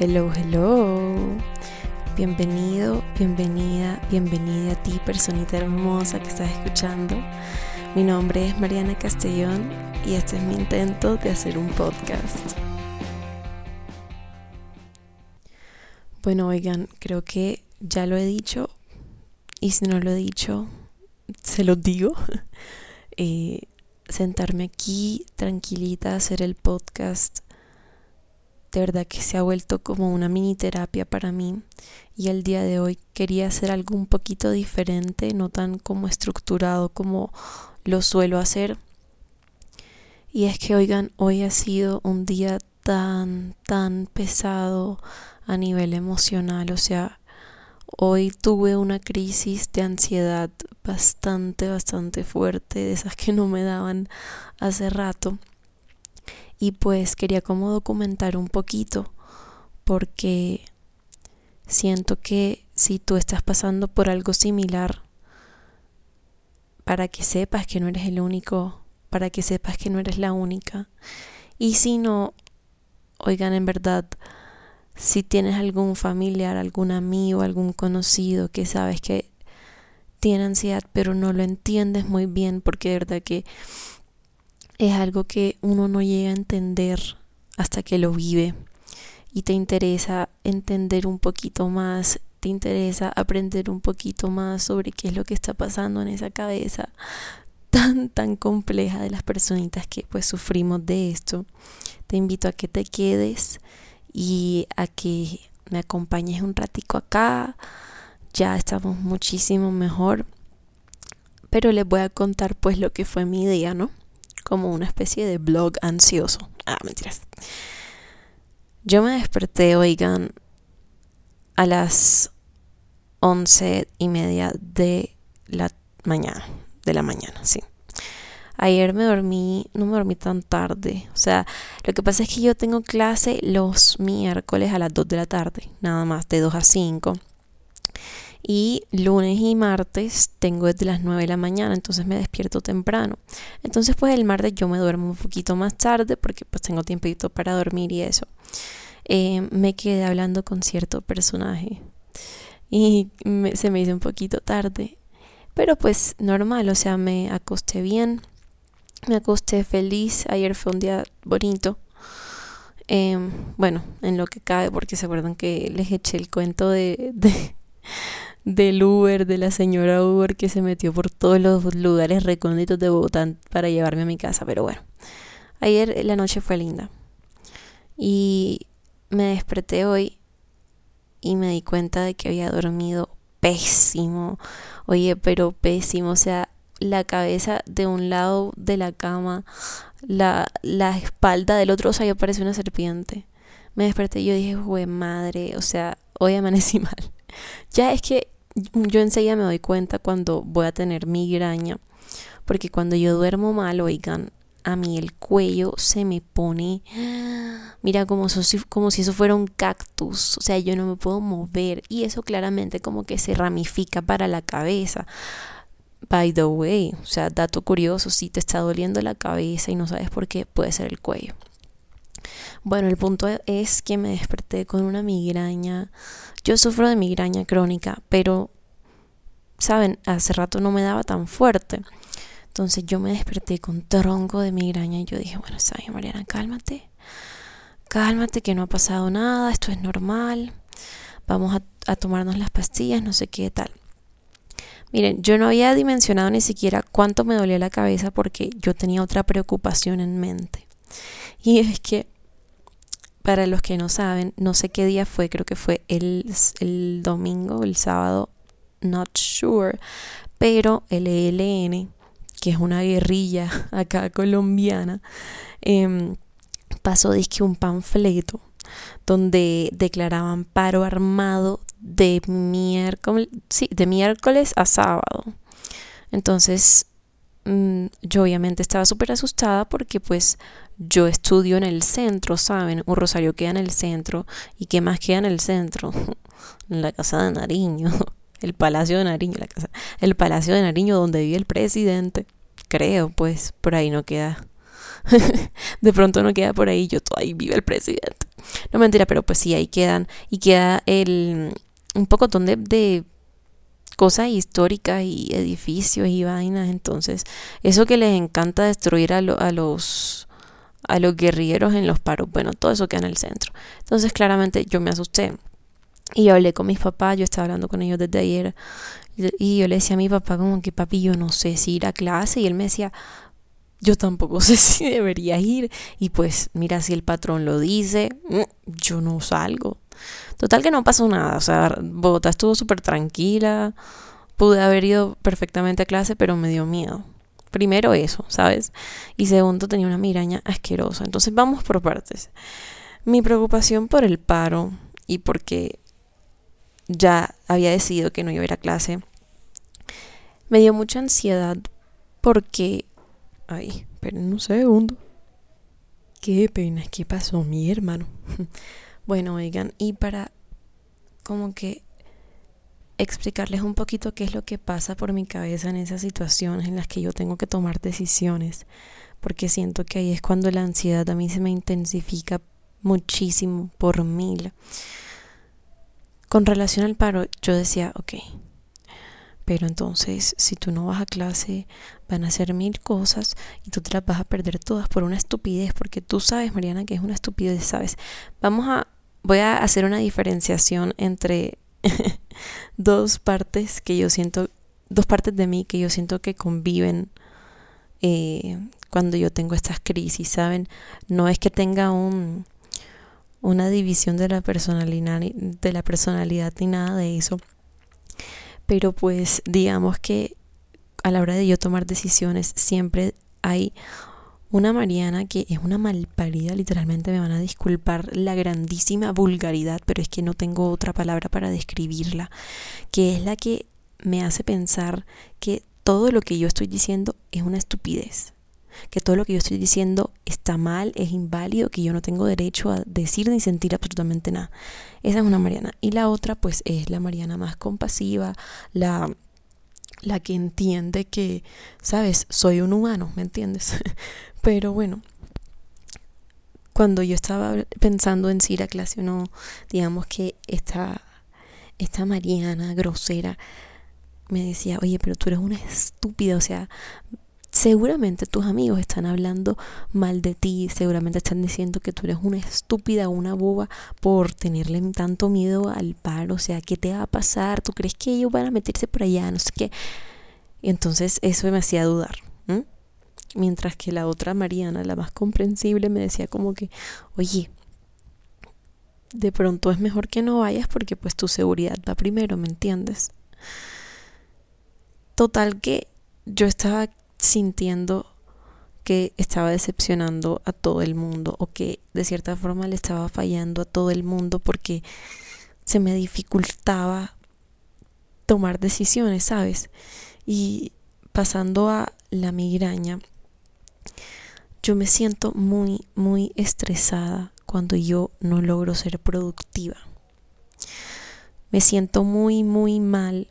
Hello, hello. Bienvenido, bienvenida, bienvenida a ti, personita hermosa que estás escuchando. Mi nombre es Mariana Castellón y este es mi intento de hacer un podcast. Bueno, oigan, creo que ya lo he dicho y si no lo he dicho, se lo digo. Eh, sentarme aquí tranquilita, hacer el podcast de verdad que se ha vuelto como una mini terapia para mí. Y el día de hoy quería hacer algo un poquito diferente, no tan como estructurado como lo suelo hacer. Y es que, oigan, hoy ha sido un día tan, tan pesado a nivel emocional, o sea, hoy tuve una crisis de ansiedad bastante, bastante fuerte, de esas que no me daban hace rato y pues quería como documentar un poquito porque siento que si tú estás pasando por algo similar, para que sepas que no eres el único, para que sepas que no eres la única. Y si no, oigan, en verdad, si tienes algún familiar, algún amigo, algún conocido que sabes que tiene ansiedad, pero no lo entiendes muy bien, porque de verdad que es algo que uno no llega a entender hasta que lo vive y te interesa entender un poquito más, te interesa aprender un poquito más sobre qué es lo que está pasando en esa cabeza tan tan compleja de las personitas que pues sufrimos de esto. Te invito a que te quedes y a que me acompañes un ratico acá. Ya estamos muchísimo mejor. Pero les voy a contar pues lo que fue mi día, ¿no? Como una especie de blog ansioso. Ah, mentiras. Yo me desperté, oigan, a las once y media de la mañana. De la mañana, sí. Ayer me dormí, no me dormí tan tarde. O sea, lo que pasa es que yo tengo clase los miércoles a las 2 de la tarde, nada más, de 2 a 5 y lunes y martes tengo desde las 9 de la mañana, entonces me despierto temprano. Entonces pues el martes yo me duermo un poquito más tarde porque pues tengo tiempito para dormir y eso. Eh, me quedé hablando con cierto personaje y se me hizo un poquito tarde, pero pues normal, o sea, me acosté bien, me acosté feliz, ayer fue un día bonito. Em, bueno, en lo que cabe, porque se acuerdan que les eché el cuento de, del Uber, de la señora Uber que se metió por todos los lugares recónditos de Bogotá para llevarme a mi casa. Pero bueno, ayer la noche fue linda. Y me desperté hoy y me di cuenta de que había dormido pésimo. Oye, pero pésimo. O sea, la cabeza de un lado de la cama, la, la espalda del otro, o sea, yo parecía una serpiente. Me desperté y yo dije, güey, madre, o sea, hoy amanecí mal. Ya es que yo enseguida me doy cuenta cuando voy a tener migraña, porque cuando yo duermo mal, oigan, a mí el cuello se me pone, mira, como, como si eso fuera un cactus, o sea, yo no me puedo mover y eso claramente como que se ramifica para la cabeza. By the way, o sea, dato curioso, si te está doliendo la cabeza y no sabes por qué, puede ser el cuello. Bueno, el punto es que me desperté con una migraña. Yo sufro de migraña crónica, pero, saben, hace rato no me daba tan fuerte. Entonces yo me desperté con tronco de migraña y yo dije, bueno, bien, Mariana, cálmate. Cálmate, que no ha pasado nada, esto es normal. Vamos a, a tomarnos las pastillas, no sé qué tal. Miren, yo no había dimensionado ni siquiera cuánto me dolía la cabeza porque yo tenía otra preocupación en mente. Y es que para los que no saben, no sé qué día fue, creo que fue el, domingo, el sábado, not sure, pero el ELN, que es una guerrilla acá colombiana, eh, pasó disque un panfleto donde declaraban paro armado de miércoles, sí, de miércoles a sábado. Entonces, mm, yo obviamente estaba súper asustada porque pues yo estudio en el centro, ¿saben? Un Rosario queda en el centro. ¿Y qué más queda en el centro? la casa de Nariño. El Palacio de Nariño, la casa. El Palacio de Nariño donde vive el presidente. Creo, pues, por ahí no queda de pronto no queda por ahí, yo todavía vive el presidente. No mentira, pero pues sí, ahí quedan. Y queda el un poco de, de cosas históricas y edificios y vainas. Entonces, eso que les encanta destruir a, a los a los guerrilleros en los paros. Bueno, todo eso queda en el centro. Entonces, claramente yo me asusté. Y yo hablé con mis papás, yo estaba hablando con ellos desde ayer. Y yo le decía a mi papá como que, papi, yo no sé si ir a clase. Y él me decía, yo tampoco sé si debería ir. Y pues, mira, si el patrón lo dice, mm, yo no salgo. Total que no pasó nada. O sea, Bogotá estuvo súper tranquila. Pude haber ido perfectamente a clase, pero me dio miedo. Primero eso, ¿sabes? Y segundo, tenía una miraña asquerosa. Entonces vamos por partes. Mi preocupación por el paro y porque ya había decidido que no iba a ir a clase, me dio mucha ansiedad porque... Ay, esperen un segundo. Qué pena, ¿qué pasó mi hermano? bueno, oigan, y para como que explicarles un poquito qué es lo que pasa por mi cabeza en esas situaciones en las que yo tengo que tomar decisiones, porque siento que ahí es cuando la ansiedad a mí se me intensifica muchísimo por mil. Con relación al paro, yo decía, ok, pero entonces si tú no vas a clase van a hacer mil cosas y tú te las vas a perder todas por una estupidez, porque tú sabes, Mariana, que es una estupidez, ¿sabes? Vamos a, voy a hacer una diferenciación entre dos partes que yo siento, dos partes de mí que yo siento que conviven eh, cuando yo tengo estas crisis, ¿saben? No es que tenga un, una división de la personalidad, de la personalidad ni nada de eso, pero pues digamos que a la hora de yo tomar decisiones siempre hay una Mariana que es una malparida, literalmente me van a disculpar la grandísima vulgaridad, pero es que no tengo otra palabra para describirla, que es la que me hace pensar que todo lo que yo estoy diciendo es una estupidez, que todo lo que yo estoy diciendo está mal, es inválido, que yo no tengo derecho a decir ni sentir absolutamente nada. Esa es una Mariana. Y la otra pues es la Mariana más compasiva, la la que entiende que, sabes, soy un humano, ¿me entiendes? Pero bueno, cuando yo estaba pensando en si ir a clase o no, digamos que esta, esta Mariana grosera me decía, oye, pero tú eres una estúpida, o sea, seguramente tus amigos están hablando mal de ti, seguramente están diciendo que tú eres una estúpida, una boba por tenerle tanto miedo al paro, o sea, ¿qué te va a pasar? ¿Tú crees que ellos van a meterse por allá? No sé qué. Y entonces eso me hacía dudar. Mientras que la otra Mariana, la más comprensible, me decía como que, oye, de pronto es mejor que no vayas porque pues tu seguridad va primero, ¿me entiendes? Total que yo estaba sintiendo que estaba decepcionando a todo el mundo o que de cierta forma le estaba fallando a todo el mundo porque se me dificultaba tomar decisiones, ¿sabes? Y pasando a la migraña, yo me siento muy, muy estresada cuando yo no logro ser productiva. Me siento muy, muy mal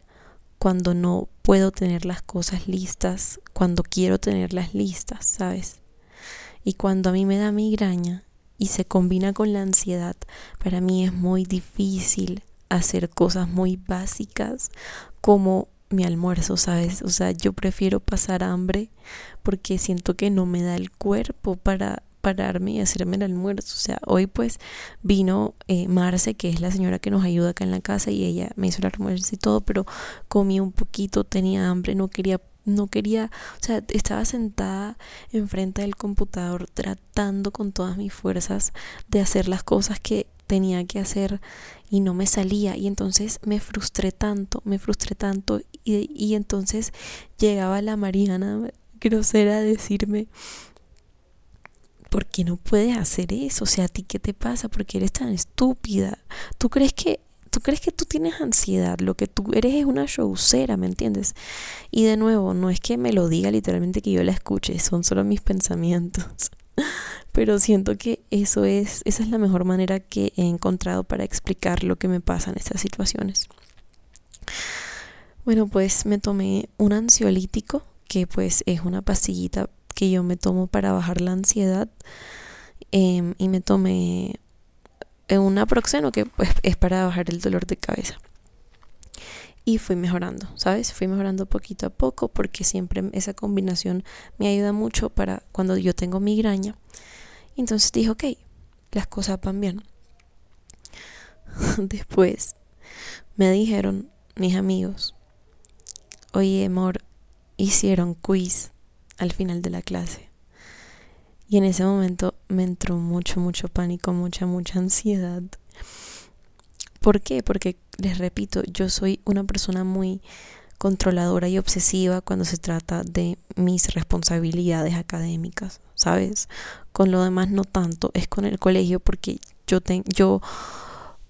cuando no puedo tener las cosas listas, cuando quiero tenerlas listas, ¿sabes? Y cuando a mí me da migraña y se combina con la ansiedad, para mí es muy difícil hacer cosas muy básicas como mi almuerzo, ¿sabes? O sea, yo prefiero pasar hambre porque siento que no me da el cuerpo para pararme y hacerme el almuerzo. O sea, hoy pues vino eh, Marce, que es la señora que nos ayuda acá en la casa, y ella me hizo el almuerzo y todo, pero comí un poquito, tenía hambre, no quería no quería, o sea, estaba sentada enfrente del computador tratando con todas mis fuerzas de hacer las cosas que tenía que hacer y no me salía y entonces me frustré tanto, me frustré tanto y, y entonces llegaba la Mariana grosera a decirme, ¿por qué no puedes hacer eso? O sea, ¿a ti qué te pasa? ¿Por qué eres tan estúpida? ¿Tú crees que tú crees que tú tienes ansiedad? Lo que tú eres es una showcera, ¿me entiendes? Y de nuevo, no es que me lo diga literalmente que yo la escuche, son solo mis pensamientos. Pero siento que eso es esa es la mejor manera que he encontrado para explicar lo que me pasa en estas situaciones. Bueno, pues me tomé un ansiolítico que pues es una pastillita que yo me tomo para bajar la ansiedad em, y me tomé un naproxeno que pues, es para bajar el dolor de cabeza. Y fui mejorando, ¿sabes? Fui mejorando poquito a poco porque siempre esa combinación me ayuda mucho para cuando yo tengo migraña. Entonces dije, ok, las cosas van bien. Después me dijeron mis amigos, oye, amor, hicieron quiz al final de la clase. Y en ese momento me entró mucho, mucho pánico, mucha, mucha ansiedad. ¿Por qué? Porque, les repito, yo soy una persona muy controladora y obsesiva cuando se trata de mis responsabilidades académicas, ¿sabes? Con lo demás no tanto, es con el colegio porque yo, yo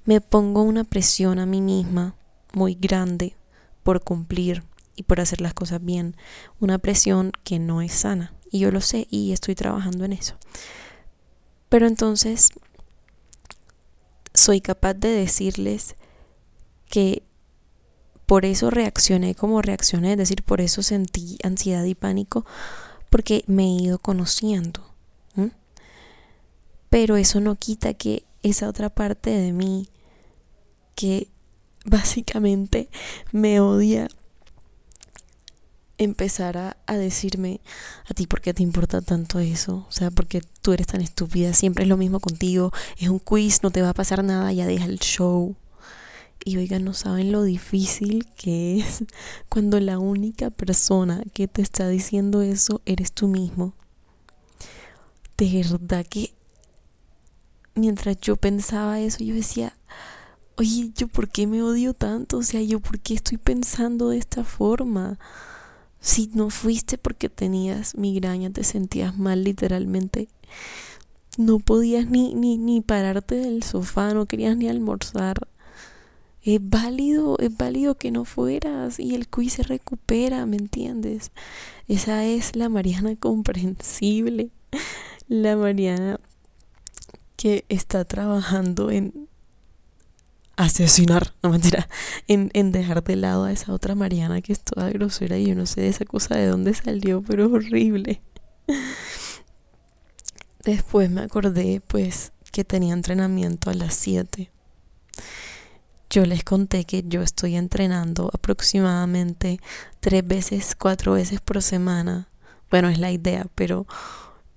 me pongo una presión a mí misma muy grande por cumplir y por hacer las cosas bien, una presión que no es sana. Y yo lo sé y estoy trabajando en eso. Pero entonces soy capaz de decirles que por eso reaccioné como reaccioné, es decir, por eso sentí ansiedad y pánico, porque me he ido conociendo. Pero eso no quita que esa otra parte de mí que básicamente me odia empezar a, decirme a ti por qué te importa tanto eso, o sea, porque tú eres tan estúpida, siempre es lo mismo contigo, es un quiz, no te va a pasar nada, ya deja el show. Y oigan, no saben lo difícil que es cuando la única persona que te está diciendo eso eres tú mismo. De verdad que mientras yo pensaba eso, yo decía, oye, ¿yo por qué me odio tanto? O sea, ¿yo por qué estoy pensando de esta forma? Si no fuiste porque tenías migraña, te sentías mal literalmente. No podías ni, ni, ni pararte del sofá, no querías ni almorzar. Es válido, es válido que no fueras y el quiz se recupera, ¿me entiendes? Esa es la Mariana comprensible, la Mariana que está trabajando en asesinar, no mentira, en, en dejar de lado a esa otra Mariana que es toda grosera y yo no sé de esa cosa de dónde salió, pero es horrible. Después me acordé pues que tenía entrenamiento a las 7. Yo les conté que yo estoy entrenando aproximadamente tres veces, cuatro veces por semana. Bueno, es la idea, pero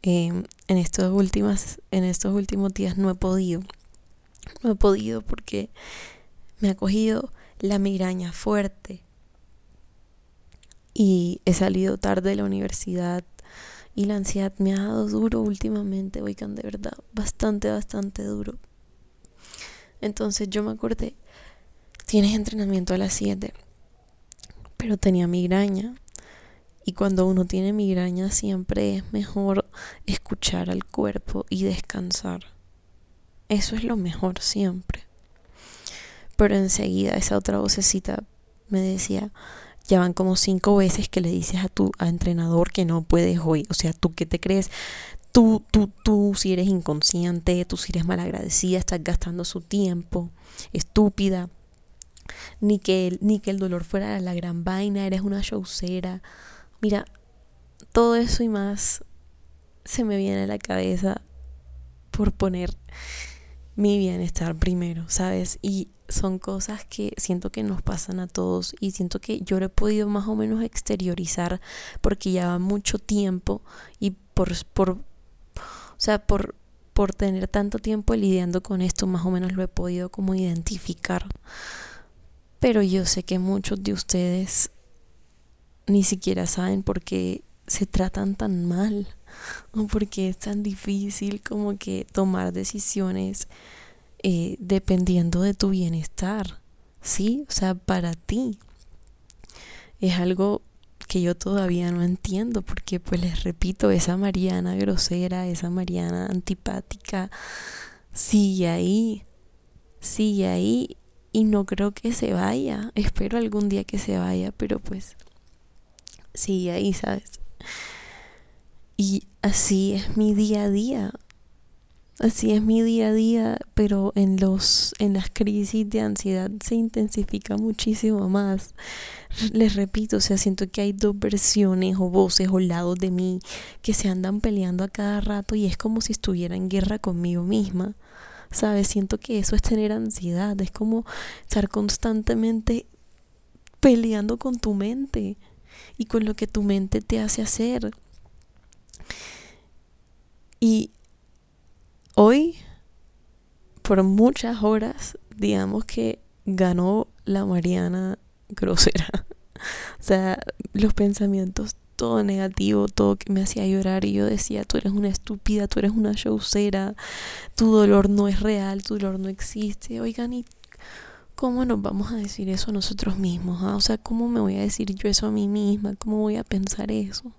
em, en, estos últimas, en estos últimos días no he podido no he podido porque me ha cogido la migraña fuerte y he salido tarde de la universidad y la ansiedad me ha dado duro últimamente, oigan, de verdad, bastante, bastante duro. Entonces yo me acordé, tienes entrenamiento a las 7, pero tenía migraña. Y cuando uno tiene migraña siempre es mejor escuchar al cuerpo y descansar. Eso es lo mejor siempre. Pero enseguida esa otra vocecita me decía, ya van como cinco veces que le dices a tu a entrenador que no puedes hoy. O sea, ¿tú qué te crees? Tú, tú, tú si eres inconsciente, tú si eres malagradecida, estás gastando su tiempo, estúpida. Ni que, ni que el dolor fuera la gran vaina, eres una showcera. Mira, todo eso y más se me viene a la cabeza por poner mi bienestar primero, ¿sabes? Y son cosas que siento que nos pasan a todos y siento que yo lo he podido más o menos exteriorizar porque ya va mucho tiempo y por, por o sea, por, por tener tanto tiempo lidiando con esto, más o menos lo he podido como identificar. Pero yo sé que muchos de ustedes ni siquiera saben por qué se tratan tan mal o porque es tan difícil como que tomar decisiones eh, dependiendo de tu bienestar, ¿sí? O sea, para ti. Es algo que yo todavía no entiendo porque pues les repito, esa Mariana grosera, esa Mariana antipática, sigue ahí, sigue ahí y no creo que se vaya, espero algún día que se vaya, pero pues sigue ahí, ¿sabes? Y así es mi día a día. Así es mi día a día, pero en los en las crisis de ansiedad se intensifica muchísimo más. Les repito, o sea, siento que hay dos versiones o voces o lados de mí que se andan peleando a cada rato y es como si estuviera en guerra conmigo misma. ¿Sabes? Siento que eso es tener ansiedad, es como estar constantemente peleando con tu mente y con lo que tu mente te hace hacer. Y hoy, por muchas horas, digamos que ganó la Mariana grosera. o sea, los pensamientos, todo negativo, todo que me hacía llorar y yo decía, tú eres una estúpida, tú eres una showcera, tu dolor no es real, tu dolor no existe. Oigan, ¿y cómo nos vamos a decir eso a nosotros mismos? Ah? O sea, ¿cómo me voy a decir yo eso a mí misma? ¿Cómo voy a pensar eso?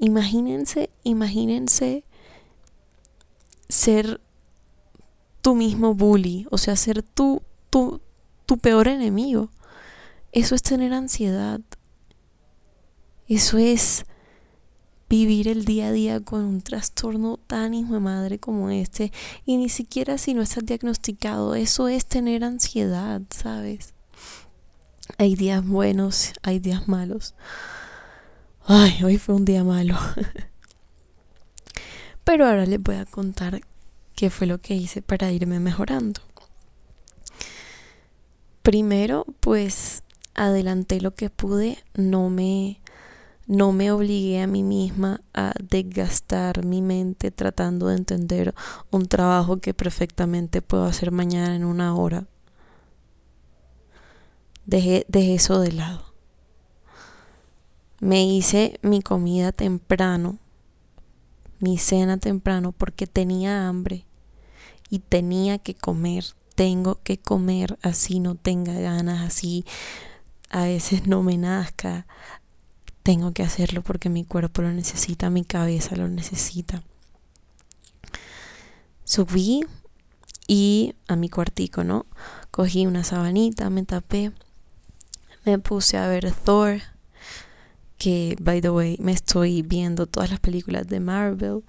Imagínense, imagínense ser tu mismo bully, o sea, ser tu, tu, tu peor enemigo. Eso es tener ansiedad. Eso es vivir el día a día con un trastorno tan hijo de madre como este. Y ni siquiera si no estás diagnosticado, eso es tener ansiedad, ¿sabes? Hay días buenos, hay días malos. Ay, hoy fue un día malo. Pero ahora les voy a contar qué fue lo que hice para irme mejorando. Primero, pues adelanté lo que pude, no me no me obligué a mí misma a desgastar mi mente tratando de entender un trabajo que perfectamente puedo hacer mañana en una hora. Dejé, dejé eso de lado. Me hice mi comida temprano, mi cena temprano, porque tenía hambre y tenía que comer. Tengo que comer así no tenga ganas, así a veces no me nazca. Tengo que hacerlo porque mi cuerpo lo necesita, mi cabeza lo necesita. Subí y a mi cuartico, ¿no? Cogí una sabanita, me tapé, me puse a ver Thor que, by the way, me estoy viendo todas las películas de Marvel.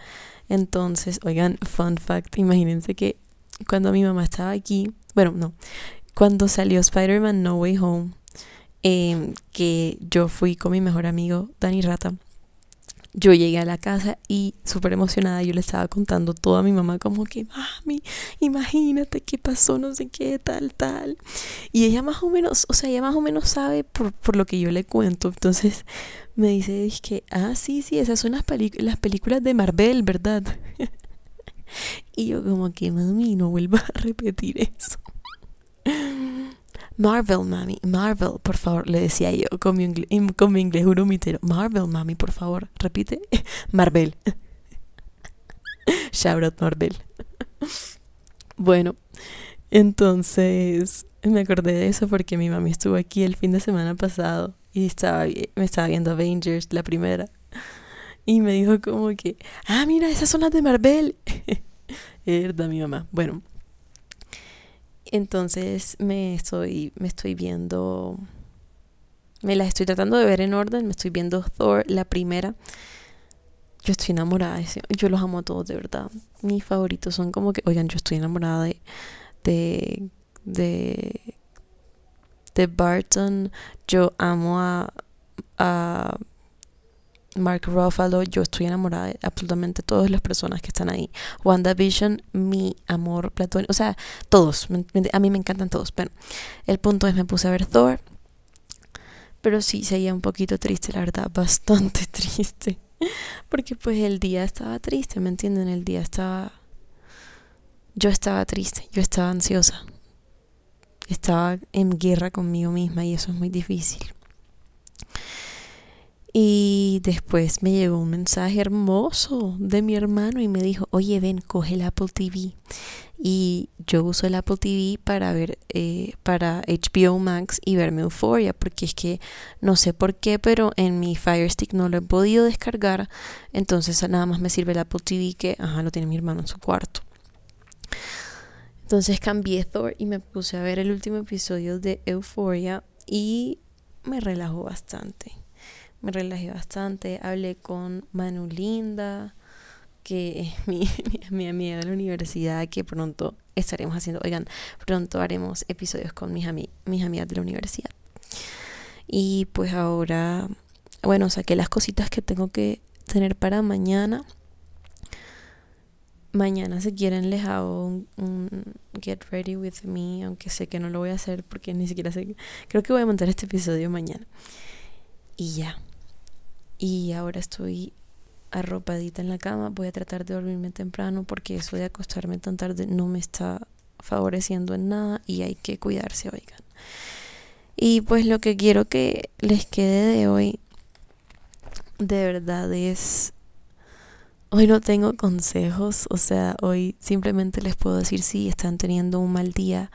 Entonces, oigan, fun fact, imagínense que cuando mi mamá estaba aquí, bueno, no, cuando salió Spider-Man No Way Home, eh, que yo fui con mi mejor amigo, Danny Rata, yo llegué a la casa y súper emocionada yo le estaba contando todo a mi mamá como que, mami, imagínate qué pasó, no sé qué, tal, tal. Y ella más o menos, o sea, ella más o menos sabe por, por lo que yo le cuento. Entonces me dice, que, ah, sí, sí, esas son las, las películas de Marvel, ¿verdad? y yo como que, mami, no vuelva a repetir eso. Marvel, mami, Marvel, por favor, le decía yo con mi, inglés, con mi inglés Marvel, mami, por favor, repite. Marvel. Shout out Marvel. bueno, entonces me acordé de eso porque mi mami estuvo aquí el fin de semana pasado y estaba, me estaba viendo Avengers, la primera. Y me dijo como que, ah, mira, esas son las de Marvel. es verdad, mi mamá. Bueno, entonces me estoy, me estoy viendo, me las estoy tratando de ver en orden, me estoy viendo Thor, la primera. Yo estoy enamorada de ese, yo los amo a todos de verdad. Mis favoritos son como que, oigan, yo estoy enamorada de, de, de, de Barton. Yo amo a, a Mark Ruffalo, yo estoy enamorada de absolutamente todas las personas que están ahí. WandaVision, mi amor platónico, o sea, todos, a mí me encantan todos, pero el punto es me puse a ver Thor, pero sí seguía un poquito triste, la verdad, bastante triste, porque pues el día estaba triste, ¿me entienden? El día estaba, yo estaba triste, yo estaba ansiosa, estaba en guerra conmigo misma y eso es muy difícil. Y después me llegó un mensaje hermoso de mi hermano y me dijo, oye, ven, coge el Apple TV. Y yo uso el Apple TV para ver, eh, para HBO Max y verme Euphoria, porque es que no sé por qué, pero en mi Fire Stick no lo he podido descargar. Entonces nada más me sirve el Apple TV que, ajá, lo tiene mi hermano en su cuarto. Entonces cambié Thor y me puse a ver el último episodio de Euphoria y me relajó bastante me relajé bastante, hablé con Manu Linda, que es mi, mi, amiga de la universidad, que pronto estaremos haciendo, oigan, pronto haremos episodios con mis, mis amigas de la universidad. Y pues ahora, bueno, saqué las cositas que tengo que tener para mañana. Mañana si quieren les hago un, get ready with me, aunque sé que no lo voy a hacer porque ni siquiera sé. Creo que voy a montar este episodio mañana. Y ya. Y ahora estoy arropadita en la cama. Voy a tratar de dormirme temprano porque eso de acostarme tan tarde no me está favoreciendo en nada y hay que cuidarse, oigan. Y pues lo que quiero que les quede de hoy, de verdad es... Hoy no tengo consejos, o sea, hoy simplemente les puedo decir si están teniendo un mal día,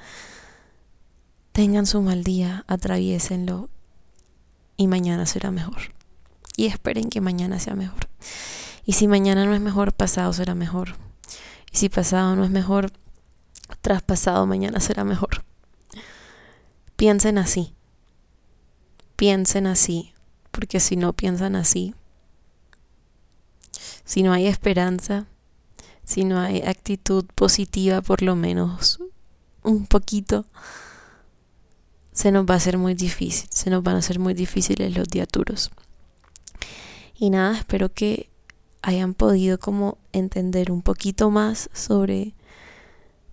tengan su mal día, atraviesenlo y mañana será mejor y esperen que mañana sea mejor. Y si mañana no es mejor, pasado será mejor. Y si pasado no es mejor, traspasado mañana será mejor. Piensen así. Piensen así. Porque si no piensan así, si no hay esperanza, si no hay actitud positiva por lo menos un poquito, se nos va a hacer muy difícil, se nos van a hacer muy difíciles los días duros. Y nada, espero que hayan podido como entender un poquito más sobre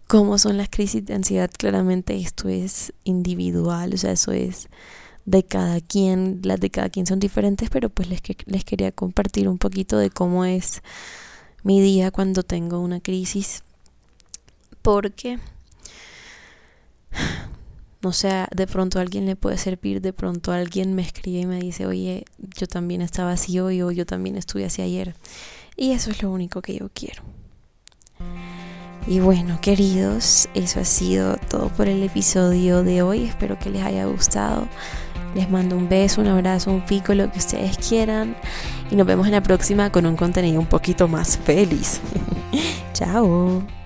cómo son las crisis de ansiedad. Claramente esto es individual, o sea, eso es de cada quien, las de cada quien son diferentes, pero pues les, les quería compartir un poquito de cómo es mi día cuando tengo una crisis. Porque no sé, de pronto alguien le puede servir, de pronto alguien me escribe y me dice, oye, yo también estaba así hoy o yo también estuve así ayer. Y eso es lo único que yo quiero. Y bueno, queridos, eso ha sido todo por el episodio de hoy. Espero que les haya gustado. Les mando un beso, un abrazo, un pico, lo que ustedes quieran. Y nos vemos en la próxima con un contenido un poquito más feliz. Chao.